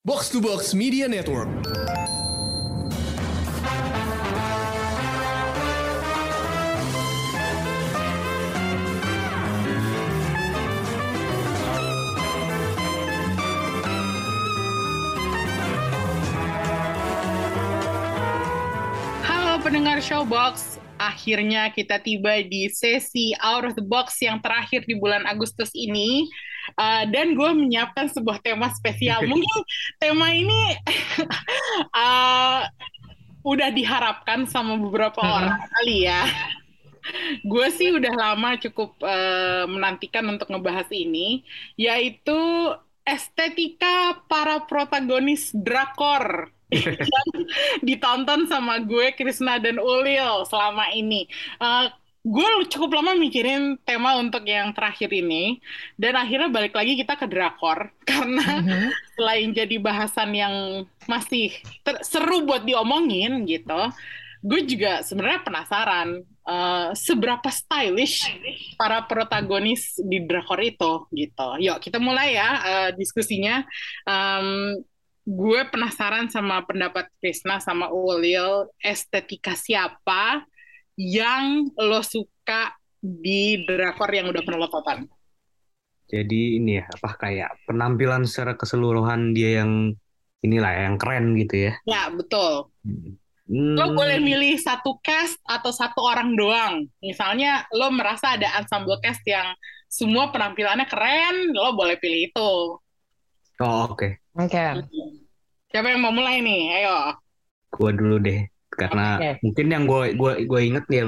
Box to Box Media Network. Halo pendengar Showbox, akhirnya kita tiba di sesi Out of the Box yang terakhir di bulan Agustus ini. Uh, dan gue menyiapkan sebuah tema spesial. Mungkin tema ini uh, udah diharapkan sama beberapa orang kali ya. gue sih udah lama cukup uh, menantikan untuk ngebahas ini, yaitu estetika para protagonis drakor yang ditonton sama gue, Krisna dan Ulil selama ini. Uh, gue cukup lama mikirin tema untuk yang terakhir ini, dan akhirnya balik lagi kita ke drakor karena mm-hmm. selain jadi bahasan yang masih ter- seru buat diomongin gitu, gue juga sebenarnya penasaran uh, seberapa stylish para protagonis di drakor itu gitu. Yuk kita mulai ya uh, diskusinya. Um, gue penasaran sama pendapat Krisna sama Ulil estetika siapa yang lo suka di drakor yang udah pernah lo tonton. Jadi ini ya apa kayak penampilan secara keseluruhan dia yang inilah yang keren gitu ya. Ya betul. Hmm. Lo boleh milih satu cast atau satu orang doang. Misalnya lo merasa ada ensemble cast yang semua penampilannya keren, lo boleh pilih itu. Oh oke. Okay. Oke. Okay. Siapa yang mau mulai nih? Ayo. Gua dulu deh, karena okay. mungkin yang gue gue gue inget ya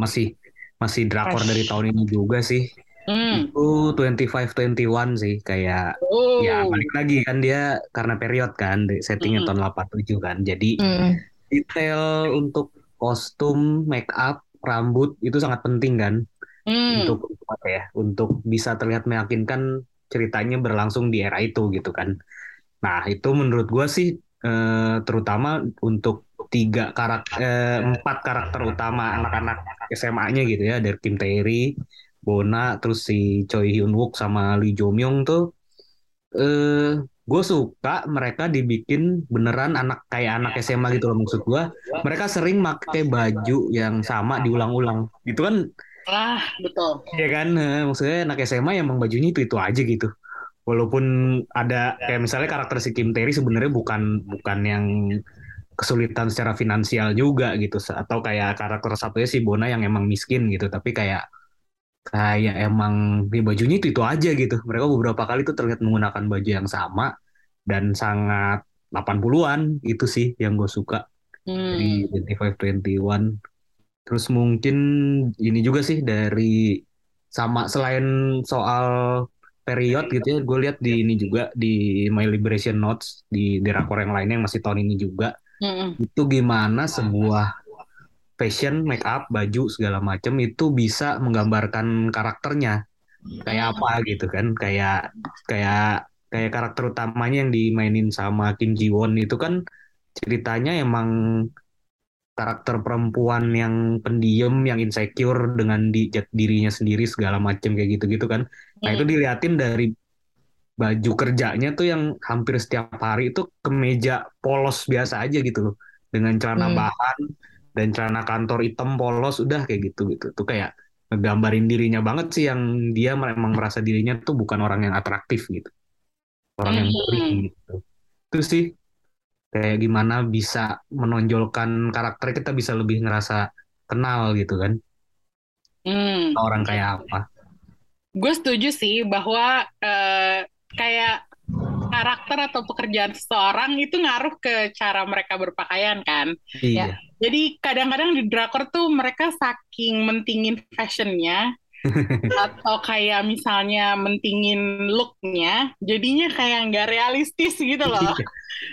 masih masih drakor Fresh. dari tahun ini juga sih. Hmm. Itu 25 21 sih kayak oh. ya balik lagi kan dia karena period kan settingnya hmm. tahun 87 kan. Jadi hmm. detail untuk kostum, make up, rambut itu sangat penting kan. Hmm. Untuk apa ya? Untuk bisa terlihat meyakinkan ceritanya berlangsung di era itu gitu kan. Nah itu menurut gue sih eh, terutama untuk tiga karakter eh, empat karakter utama anak-anak SMA-nya gitu ya dari Kim Tae-ri, Bona, terus si Choi Hyun Wook sama Lee Jo Myung tuh eh gue suka mereka dibikin beneran anak kayak anak SMA gitu loh maksud gue. Mereka sering pakai baju yang sama diulang-ulang. Gitu kan Ah, betul. Iya kan, maksudnya anak SMA emang bajunya itu itu aja gitu walaupun ada kayak misalnya karakter si Kim Terry sebenarnya bukan bukan yang kesulitan secara finansial juga gitu. Atau kayak karakter satunya si Bona yang emang miskin gitu. Tapi kayak kayak emang di bajunya itu itu aja gitu. Mereka beberapa kali tuh terlihat menggunakan baju yang sama dan sangat 80-an itu sih yang gue suka. Hmm. di 2521 terus mungkin ini juga sih dari sama selain soal period gitu ya gue lihat di ini juga di My Liberation Notes di drakor yang lainnya yang masih tahun ini juga mm-hmm. itu gimana sebuah fashion make up baju segala macam itu bisa menggambarkan karakternya kayak apa gitu kan kayak kayak kayak karakter utamanya yang dimainin sama Kim Ji Won itu kan ceritanya emang karakter perempuan yang pendiam, yang insecure dengan di dirinya sendiri segala macam kayak gitu-gitu kan. Nah itu diliatin dari baju kerjanya tuh yang hampir setiap hari itu kemeja polos biasa aja gitu loh, dengan celana hmm. bahan dan celana kantor hitam polos udah kayak gitu gitu. Tuh kayak ngegambarin dirinya banget sih yang dia memang merasa dirinya tuh bukan orang yang atraktif gitu, orang yang boring gitu. Itu sih kayak gimana bisa menonjolkan karakter kita bisa lebih ngerasa kenal gitu kan hmm. orang kayak apa gue setuju sih bahwa uh, kayak karakter atau pekerjaan seseorang itu ngaruh ke cara mereka berpakaian kan iya. ya jadi kadang-kadang di drakor tuh mereka saking mentingin fashionnya atau kayak misalnya mentingin looknya jadinya kayak nggak realistis gitu loh iya.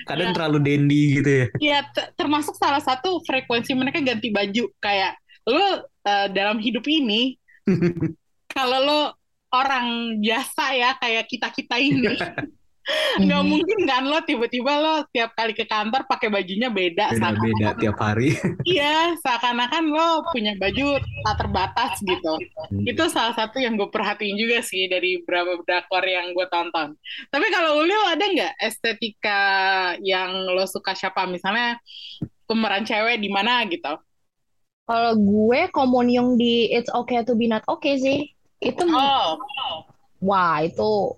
kadang ya. terlalu dandy gitu ya Iya termasuk salah satu frekuensi mereka ganti baju kayak lo uh, dalam hidup ini kalau lo orang biasa ya kayak kita kita ini. Nggak Mhm. mungkin kan lo tiba-tiba lo tiap kali ke kantor pakai bajunya beda seakan- Beda-beda tiap hari. iya seakan-akan lo punya baju tak terbatas gitu. Itu salah satu yang gue perhatiin juga sih dari beberapa drakor yang gue tonton. Tapi kalau Ulil ada nggak estetika yang lo suka siapa? Misalnya pemeran cewek di mana gitu? Kalau gue Komunyong di It's Okay to Be Not Okay sih. Itu oh wah itu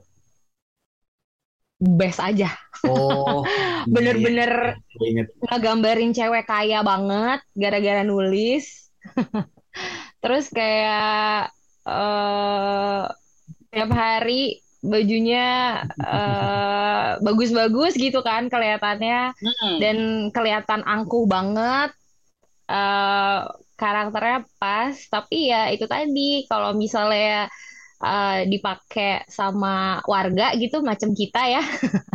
best aja. Oh, Bener-bener iya, inget. ngegambarin cewek kaya banget gara-gara nulis. Terus kayak eh tiap hari bajunya eh, bagus-bagus gitu kan kelihatannya Hmm. dan kelihatan angkuh banget. eh karakternya pas, tapi ya itu tadi kalau misalnya eh, dipakai sama warga gitu macam kita ya.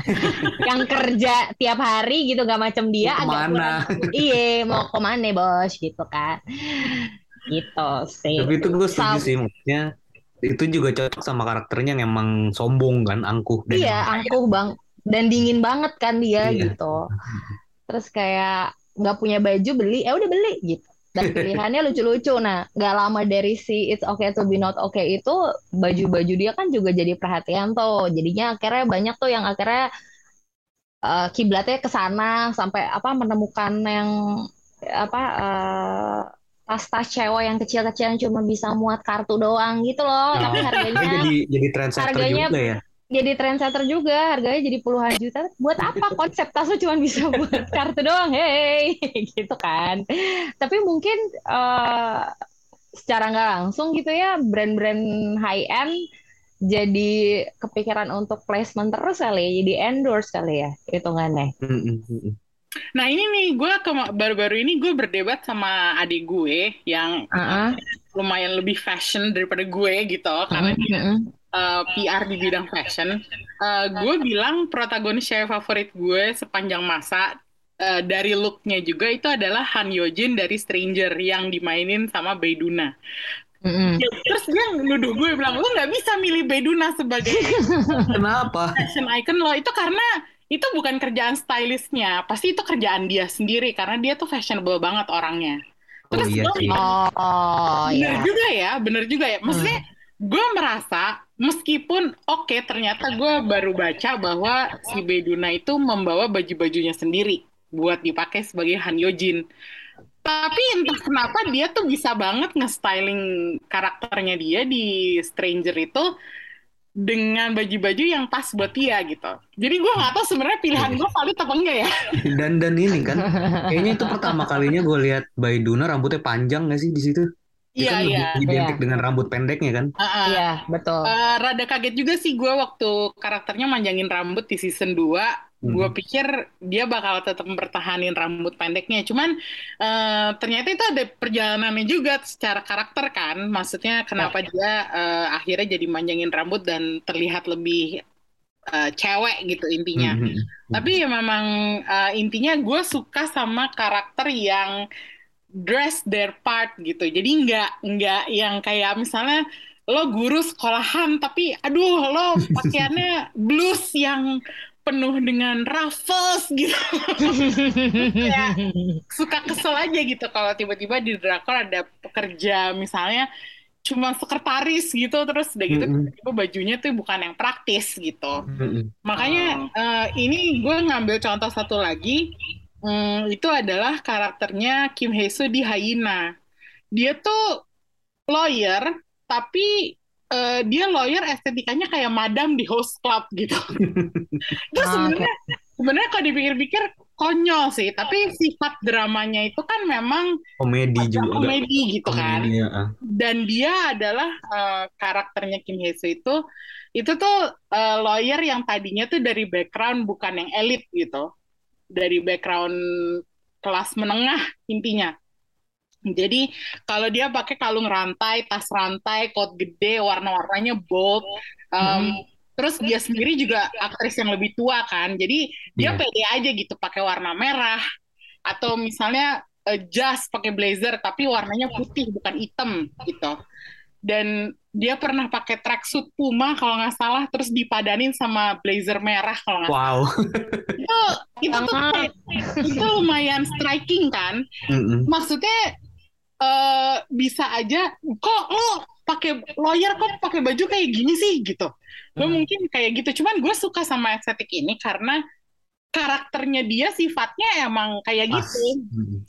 Yang kerja tiap hari gitu gak macam dia Mau agak ke mana? kurang. Iya mau ke mana bos? Gitu kan. Gitu sih. Tapi itu gue setuju sih, maksudnya itu juga cocok sama karakternya yang emang sombong kan, angkuh dan iya angkuh bang dan dingin banget kan dia Iya. gitu. Terus kayak nggak punya baju beli ya udah beli gitu dan pilihannya lucu-lucu. Nah nggak lama dari si It's Okay to Be Not Okay itu baju-baju dia kan juga jadi perhatian tuh. Jadinya akhirnya banyak tuh yang akhirnya eh, kiblatnya ke sana sampai apa menemukan yang apa eh, tas-tas cewek yang kecil-kecil yang cuma bisa muat kartu doang gitu loh. Tapi Dia harganya jadi jadi Harganya- juga ya. Jadi trendsetter juga harganya jadi puluhan juta. Buat apa konsep tas lu cuma bisa buat kartu doang? Hey gitu kan. Tapi mungkin eh, secara nggak langsung gitu ya brand-brand high end jadi kepikiran untuk placement terus kali ya jadi endorse kali ya hitungannya. Mm, mm, mm, mm. Nah ini nih gue baru-baru ini gue berdebat sama adik gue yang Heeh. lumayan lebih fashion daripada gue gitu karena dia uh, PR di bidang fashion. Uh, gue bilang protagonis cewek favorit gue sepanjang masa uh, dari looknya juga itu adalah Han Yojin dari Stranger yang dimainin sama Baeduna. Heeh. Ya, terus dia nuduh gue bilang lu nggak bisa milih Baeduna sebagai Kenapa? fashion icon lo itu karena itu bukan kerjaan stylistnya, pasti itu kerjaan dia sendiri karena dia tuh fashionable banget orangnya. Oh Terus iya gue sih. oh bener ya juga ya, bener juga ya. Maksudnya gue merasa meskipun oke ternyata gue baru baca bahwa si Beduna itu membawa baju-bajunya sendiri buat dipakai sebagai Han Yojin. Tapi entah kenapa dia tuh bisa banget nge-styling karakternya dia di Stranger itu dengan baju-baju yang pas buat dia gitu. Jadi gue nggak tahu sebenarnya pilihan gue valid apa enggak ya. Dan dan ini kan, kayaknya itu pertama kalinya gue lihat Baiduna rambutnya panjang nggak sih di situ? Iya kan iya. lebih identik Iya. dengan rambut pendeknya kan? Heeh. iya betul Eh, rada kaget juga sih gue waktu karakternya manjangin rambut di season 2 gue Hmm. pikir dia bakal tetap mempertahanin rambut pendeknya cuman eh, ternyata itu ada perjalanannya juga secara karakter kan maksudnya kenapa dia eh, akhirnya jadi manjangin rambut dan terlihat lebih eh, cewek gitu intinya Hmm, hmm, hmm. tapi ya memang eh, intinya gue suka sama karakter yang dress their part gitu. Jadi nggak nggak yang kayak misalnya lo guru sekolahan tapi aduh lo pakaiannya blues yang penuh dengan ruffles gitu. Ya. Suka kesel aja gitu kalau tiba-tiba di drakor ada pekerja misalnya cuma sekretaris gitu terus udah gitu Mm-mm. tiba-tiba bajunya tuh bukan yang praktis gitu. Hmm, hmm. Makanya eh, ini gue ngambil contoh satu lagi, Hmm, itu adalah karakternya Kim Hae Soo di Hyena. Dia tuh lawyer, tapi eh, dia lawyer estetikanya kayak madam di host club gitu. Terus Ah, sebenarnya sebenarnya kalau dipikir-pikir konyol sih, tapi sifat dramanya itu kan memang Komedi juga. komedi gitu kan komedi, ya. ah. dan dia adalah eh, karakternya Kim Hae Soo itu itu tuh eh, lawyer yang tadinya tuh dari background bukan yang elit gitu dari background kelas menengah intinya. Jadi kalau dia pakai kalung rantai tas rantai coat gede warna-warnanya bold em, terus dia sendiri juga aktris yang lebih tua kan. Jadi dia Iya. pede aja gitu pakai warna merah atau misalnya eh, jas pakai blazer tapi warnanya putih bukan hitam gitu. Dan dia pernah pakai tracksuit Puma kalau nggak salah terus dipadanin sama blazer merah kalau nggak Wow. itu itu tuh kayak- itu lumayan striking kan? Mm-mm. maksudnya eh bisa aja kok lo pakai lawyer kok pakai baju kayak gini sih? gitu. Gue Hmm. mungkin kayak gitu. Cuman gue suka sama estetik ini karena karakternya dia sifatnya emang kayak Pas. gitu.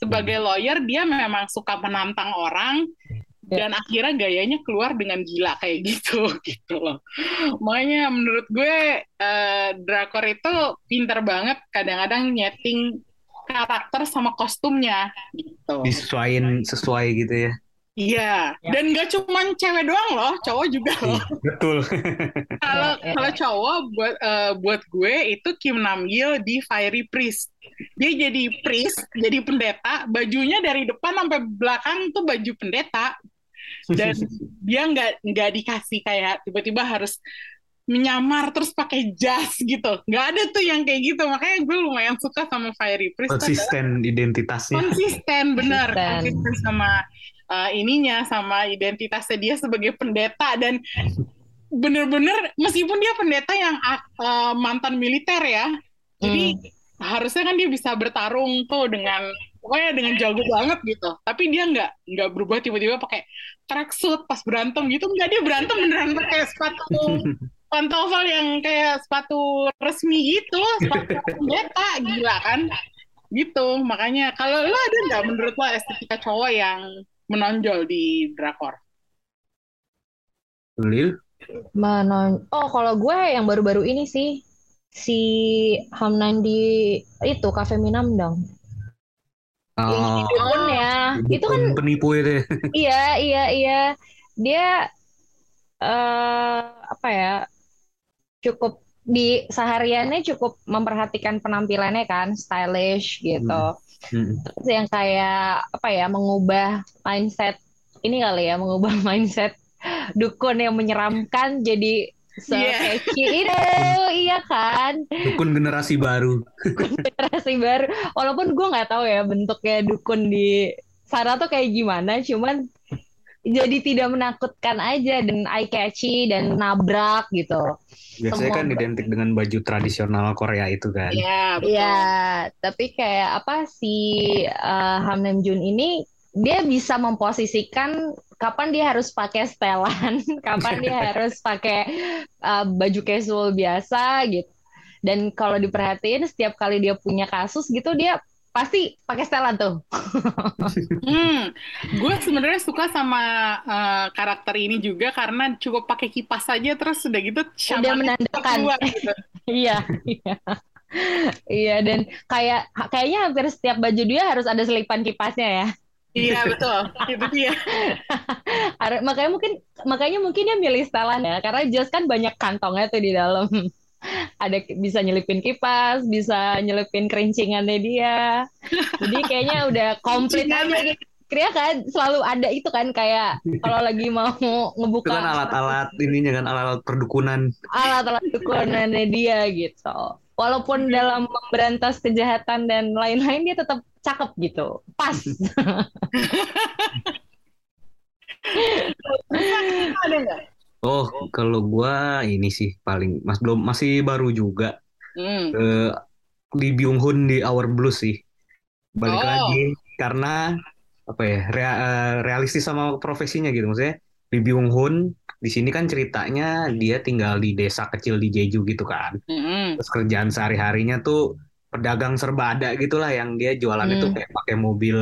Sebagai lawyer dia memang suka menantang orang Ya. dan akhirnya gayanya keluar dengan gila kayak gitu gitu loh. Makanya menurut gue eh, drakor itu pinter banget kadang-kadang nyeting karakter sama kostumnya gitu. Disesuaiin sesuai gitu ya. iya. Dan gak cuman cewek doang loh cowok juga loh. Betul. kalau Ya, ya, kalau cowok buat eh, buat gue itu Kim Nam Gil di Fiery Priest. Dia jadi priest jadi pendeta bajunya dari depan sampai belakang tuh baju pendeta dan dia nggak nggak dikasih kayak tiba-tiba harus menyamar terus pakai jas gitu. Nggak ada tuh yang kayak gitu. Makanya gue lumayan suka sama Fiery Priest adalah konsisten identitasnya. konsisten benar Konsisten. konsisten sama uh, ininya sama identitasnya dia sebagai pendeta. Dan bener-bener meskipun dia pendeta yang uh, mantan militer ya. Jadi harusnya kan dia bisa bertarung tuh dengan pokoknya dengan jago banget gitu. Tapi dia nggak nggak berubah tiba-tiba pakai tracksuit pas berantem gitu. Nggak dia berantem beneran pakai sepatu pantofel yang kayak sepatu resmi gitu. Sepatu pendeta gila kan? Gitu. Makanya kalau lo ada nggak menurut lo estetika cowok yang menonjol di drakor? Lil, Mana? Oh, kalau gue yang baru-baru ini sih si Hamnan di itu Cafe Minamdang. Oh, dukun ya. Itu kan penipu itu. ya. iya iya iya. Dia eh apa ya? Cukup di sehariannya cukup memperhatikan penampilannya kan, stylish gitu. Mm. Terus yang kayak apa ya? Mengubah mindset ini kali ya, mengubah mindset dukun yang menyeramkan jadi Iya. se-catchy itu, iya kan? Dukun generasi baru. generasi baru. Walaupun gue nggak tahu ya bentuknya dukun di sana tuh kayak gimana, cuman jadi tidak menakutkan aja dan eye catchy dan nabrak gitu. Biasanya Semua- kan identik dengan baju tradisional Korea itu kan. Iya betul Iya, tapi kayak apa si uh, Ham Nam Jun ini dia bisa memposisikan kapan dia harus pakai setelan, kapan dia harus pakai uh, baju casual biasa gitu. Dan kalau diperhatiin setiap kali dia punya kasus gitu dia pasti pakai setelan tuh. Hmm, gue sebenarnya suka sama uh, karakter ini juga karena cukup pakai kipas saja terus udah gitu Udah syamannya menandakan. keluar gitu. Iya, iya. Iya dan kayak kayaknya hampir setiap baju dia harus ada selipan kipasnya ya. Iya betul, itu dia. Makanya mungkin makanya mungkin dia milih setelan ya karena jas kan banyak kantongnya tuh di dalam. Ada bisa nyelipin kipas bisa nyelipin kerincingannya dia. Jadi kayaknya udah komplit aja. Kira kan selalu ada itu kan kayak kalau lagi mau Itu ngebuka kan alat-alat ininya kan alat-alat perdukunan. alat-alat dukunannya dia gitu walaupun dalam memberantas kejahatan dan lain-lain dia tetap cakep gitu pas? Oh, kalau gua ini sih paling mas belum masih baru juga Hmm. eh, Lee Byung Hun di Our Blues sih. Balik Oh. lagi karena apa ya rea- eh, realistis sama profesinya gitu maksudnya Lee Byung Hun di sini kan ceritanya dia tinggal di desa kecil di Jeju gitu kan. Mm-mm. Terus kerjaan sehari-harinya tuh pedagang serba ada gitulah yang dia jualan itu Hmm. kayak pakai mobil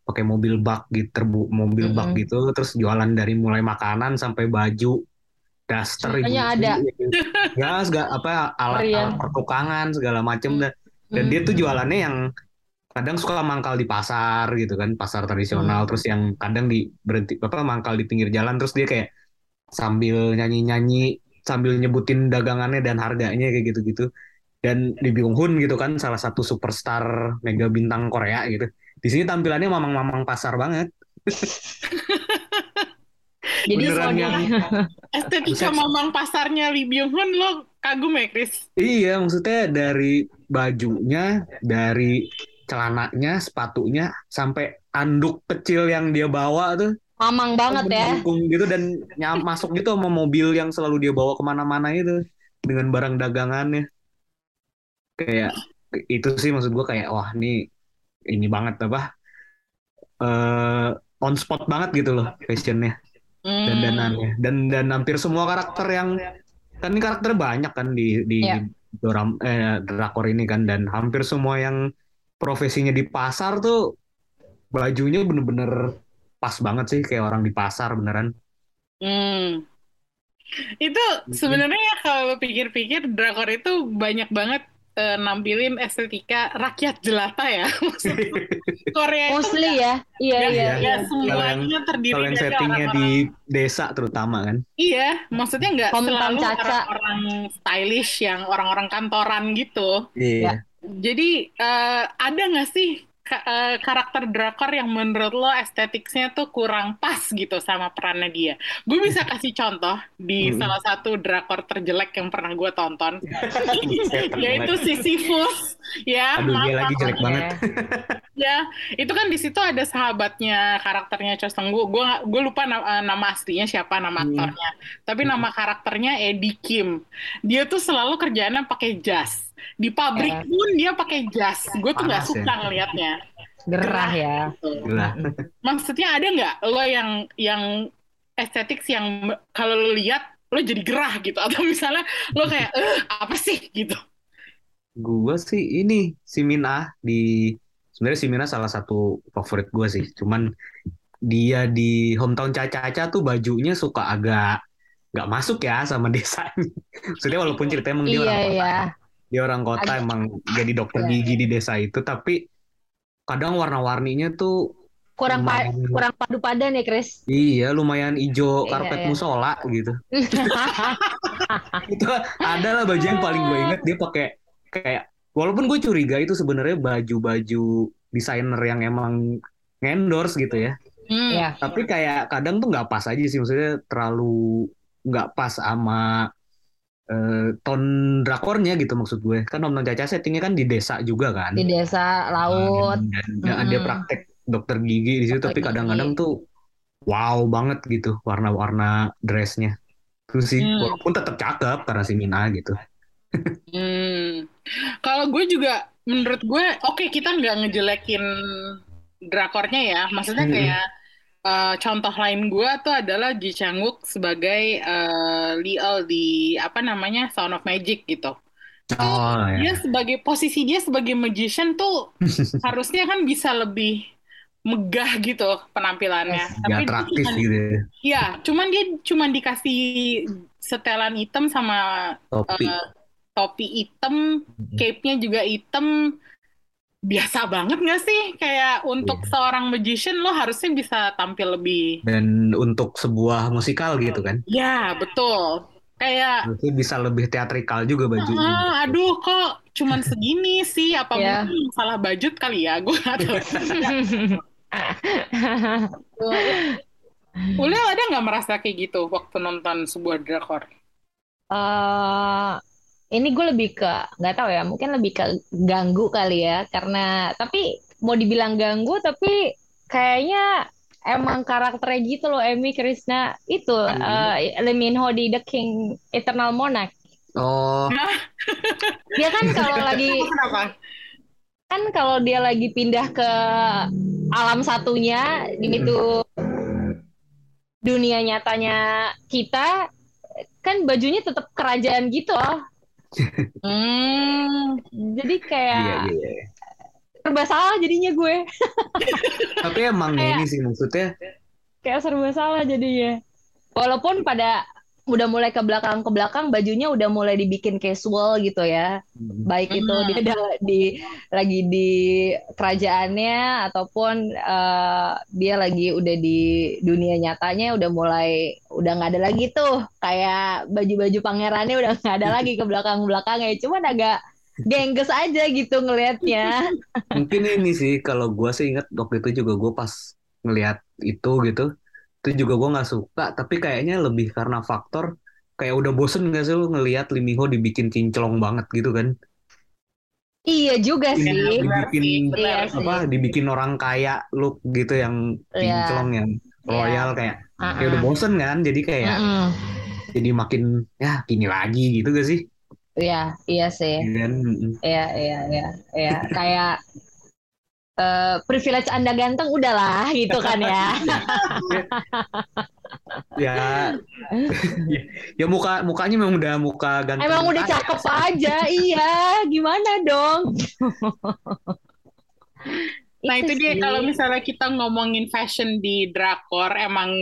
pakai mobil bak gitu terbu mobil bak Mm-mm. gitu terus jualan dari mulai makanan sampai baju daster Semuanya gitu. ada. ya segala apa alat, alat pertukangan segala macem dan dan dia tuh Hmm. jualannya yang kadang suka mangkal di pasar gitu kan pasar tradisional terus yang kadang di berhenti apa mangkal di pinggir jalan terus dia kayak sambil nyanyi-nyanyi sambil nyebutin dagangannya dan harganya kayak gitu-gitu. Dan Lee Byung Hun gitu kan salah satu superstar mega bintang Korea gitu. Di sini tampilannya mamang-mamang pasar banget. Jadi beneran soalnya yang Estetika mamang pasarnya Lee Byung Hun lo kagum ya Chris? Iya, maksudnya dari bajunya, dari celananya, sepatunya, sampai anduk kecil yang dia bawa tuh, Mamang banget ya. Gitu dan nyam, masuk gitu sama mobil yang selalu dia bawa ke mana-mana itu dengan barang dagangannya. Kayak itu sih maksud gue kayak wah ini ini banget apa eh on spot banget gitu loh fashionnya Hmm. dan danannya dan dan hampir semua karakter yang kan ini karakter banyak kan di di Iya. doram eh, drakor ini kan dan hampir semua yang profesinya di pasar tuh bajunya bener-bener pas banget sih kayak orang di pasar beneran Hmm. Itu sebenarnya kalau lo pikir-pikir drakor itu banyak banget eh, nampilin estetika rakyat jelata ya. Maksudnya Korea itu Mostly ya. Iya, ya, iya. ya iya. semuanya terdiri kalau yang dari settingnya di orang-orang desa terutama kan Iya, maksudnya nggak Hometown selalu orang-orang stylish yang orang-orang kantoran gitu. iya Jadi eh, ada nggak sih ka- eh, karakter drakor yang menurut lo estetiknya tuh kurang pas gitu sama perannya dia? Gue bisa kasih contoh di Hmm. salah satu drakor terjelek yang pernah gue tonton, yaitu. Sisyphus. Ya, aduh dia lagi jelek Oke. banget ya. Itu kan di situ ada sahabatnya karakternya Cho Seung Woo. Gue gue lupa na- eh, nama aslinya siapa nama Hmm. aktornya. Tapi Hmm. nama karakternya Eddie Kim. Dia tuh selalu kerjaannya pakai jas. Di pabrik Ya. pun dia pakai jas. Gue tuh nggak ya. suka ngelihatnya. Gerah ya. Gila. Maksudnya ada nggak lo yang yang estetik yang kalau lo lihat lo jadi gerah gitu atau misalnya lo kayak eh apa sih gitu. Gue sih ini si Mina di sebenarnya si Mina salah satu favorit gue sih. Cuman dia di hometown Caca-Caca tuh bajunya suka agak nggak masuk ya sama desanya. Maksudnya walaupun ceritanya emang dia Iya, orang kota, iya. Dia orang kota Agak- emang jadi dokter Iya. gigi di desa itu, tapi kadang warna-warninya tuh Kurang pa- lumayan, kurang padu padan ya, Chris. iya lumayan hijau Iya, karpet iya. musola gitu. itu ada lah baju yang paling gue inget dia pakai kayak walaupun gue curiga itu sebenarnya baju-baju desainer yang emang ngendorse gitu ya Hmm. Iya. tapi kayak kadang tuh nggak pas aja sih maksudnya terlalu nggak pas sama eh, ton drakornya gitu maksud gue kan Om Caca settingnya kan di desa juga kan Di desa laut. dan, dan dia Mm-mm. praktek dokter gigi di situ Dokter tapi kadang-kadang tuh wow banget gitu warna-warna dressnya itu sih Hmm. walaupun tetap cakep karena si Mina gitu Hmm. Kalau gue juga menurut gue oke kita nggak ngejelekin drakornya ya. Maksudnya Hmm. Eh, contoh lain gue tuh adalah Ji Chang Wook sebagai Liel di apa namanya Sound of Magic gitu. oh Dia ya sebagai posisi dia sebagai magician tuh harusnya kan bisa lebih megah gitu penampilannya. Gak Tapi atraktif cuman- gitu ya Iya, cuman dia cuman dikasih setelan hitam sama topi eh, topi hitam, cape-nya juga hitam. Biasa banget nggak sih? Kayak untuk Iya. seorang magician lo harusnya bisa tampil lebih. dan untuk sebuah musikal gitu kan Ya, betul. Kayak, Berarti bisa lebih teatrikal juga bajunya ah, aduh kok cuman segini sih? Apa Iya. mungkin salah budget kali ya? Gue nggak tahu. Ulil ada nggak merasa kayak gitu waktu nonton sebuah drakor? eh ini gue lebih ke nggak tahu ya mungkin lebih ke ganggu kali ya karena tapi mau dibilang ganggu tapi kayaknya emang karakternya gitu loh Emi Krishna. Itu eh, Lee Min Ho di The King Eternal Monarch. Oh. Dia kan kalau lagi Kenapa? kan kalau dia lagi pindah ke alam satunya itu dunia nyatanya kita kan bajunya tetap kerajaan gitu loh Hmm, jadi kayak iya iya iya. serba salah jadinya gue. Tapi emang Kayak- ini sih maksudnya. Kayak serba salah jadinya. Walaupun pada udah mulai ke belakang ke belakang bajunya udah mulai dibikin casual gitu ya. Baik itu Hmm. dia ada di lagi di kerajaannya ataupun eh, dia lagi udah di dunia nyatanya udah mulai udah nggak ada lagi tuh. Kayak baju-baju pangerannya udah nggak ada lagi ke belakang belakangnya cuman agak gengges aja gitu ngelihatnya. Mungkin ini sih kalau gue sih ingat waktu itu juga gue pas ngelihat itu gitu itu juga gue nggak suka tapi kayaknya lebih karena faktor kayak udah bosen nggak sih lu ngelihat Lee Min Ho dibikin kinclong banget gitu kan iya juga Iya, sih benar dibikin sih, Iya benar. sih. apa dibikin orang kaya look gitu yang Iya. kinclong yang royal kayak ya udah bosen kan jadi kayak Mm-mm. jadi makin ya gini lagi gitu gak sih Iya, iya sih. dan Iya, iya, iya, iya. Kayak eh, privilege Anda ganteng udahlah gitu kan ya. ya ya, ya muka mukanya memang udah muka ganteng Emang udah cakep aja, iya. Gimana dong? Nah itu dia sih. kalau misalnya kita ngomongin fashion di drakor emang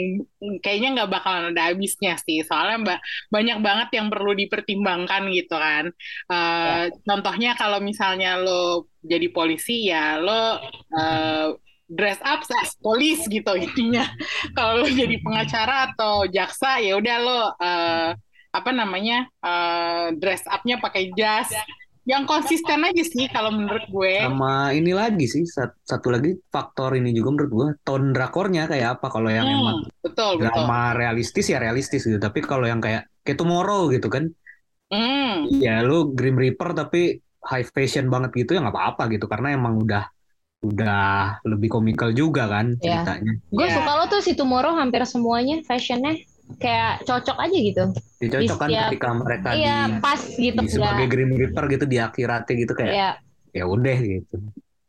kayaknya nggak bakalan ada habisnya sih soalnya ba- banyak banget yang perlu dipertimbangkan gitu kan. Eh, Contohnya kalau misalnya lo jadi polisi ya lo eh, dress up as polis gitu intinya. Kalau lo jadi pengacara atau jaksa ya udah lo eh, apa namanya eh, dress upnya pakai jas. Yang konsisten aja sih kalau menurut gue. sama ini lagi sih sat- satu lagi faktor ini juga menurut gua tone drakornya kayak apa kalau yang Hmm, emang betul betul. drama realistis ya realistis gitu tapi kalau yang kayak kayak Tomorrow gitu kan Hmm, ya lu Grim Reaper tapi high fashion banget gitu ya nggak apa-apa gitu karena emang udah udah lebih komikal juga kan Iya. ceritanya Gue Iya. suka lo tuh si Tomorrow hampir semuanya fashionnya kayak cocok aja gitu. Dia cocok kan setiap- ketika mereka Iya, di, pas gitu di sebagai enggak. Grim Reaper gitu di akhiratnya gitu kayak Iya, ya udah gitu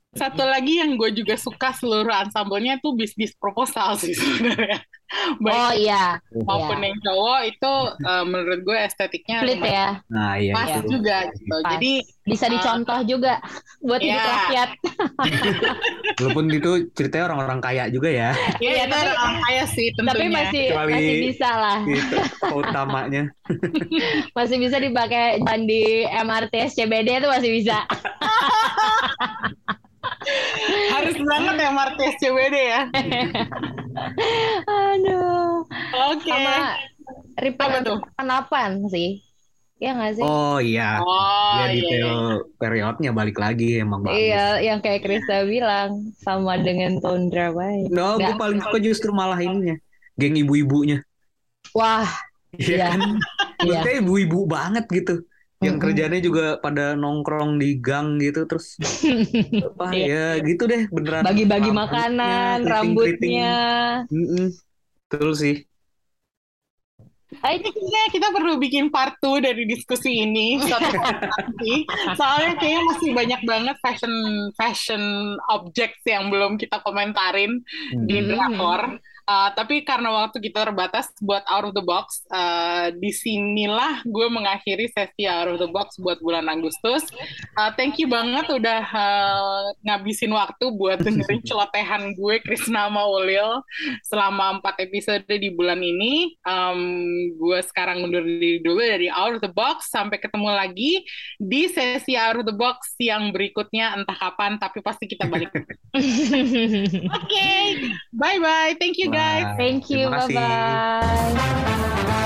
satu lagi yang gue juga suka seluruh ensemble-nya tuh bisnis proposal sih sebenarnya. Baik Oh iya, maupun iya. yang cowok itu eh, menurut gue estetiknya Split ya. nah iya pas itu. juga gitu. Pas. Jadi Bisa Ah. dicontoh juga buat hidup Iya. rakyat. walaupun itu ceritanya orang-orang kaya juga ya ya Iya, itu tapi- orang kaya sih tentunya. Tapi masih Kecuali- masih bisa lah. gitu utamanya Masih bisa dipakai dan di MRT SCBD itu masih bisa. Harus banget ya Martes CBD ya. Aduh. Oke. Sama Apa repair tuh? kenapan sih? Iya nggak sih? oh iya Oh ya iya. detail periodnya balik lagi emang bagus Iya, yang kayak Krista bilang sama dengan tone drama. no gue paling suka justru malah ininya geng ibu-ibunya Wah, Iya Iya. kan? iya. Ibu-ibu banget gitu. Yang Mm-mm. kerjanya juga pada nongkrong di gang gitu terus apa ya gitu deh beneran Bagi-bagi makanan, rambutnya. Mm-mm. Betul sih. Kayaknya kita, kita perlu bikin part 2 dari diskusi ini suatu saat nanti. Soalnya kayaknya masih banyak banget fashion fashion objects yang belum kita komentarin di Hmm. drakor. Uh, tapi karena waktu kita terbatas buat out of the box, uh, di sinilah gue mengakhiri sesi out of the box buat bulan Agustus. Uh, thank you banget udah uh, ngabisin waktu buat dengerin celotehan gue Krisna Maulil selama empat episode di bulan ini. Um, gue sekarang undur diri dulu dari out of the box. Sampai ketemu lagi di sesi out of the box yang berikutnya entah kapan, tapi pasti kita balik. Oke, bye bye. Thank you guys. Thank you. Bye bye.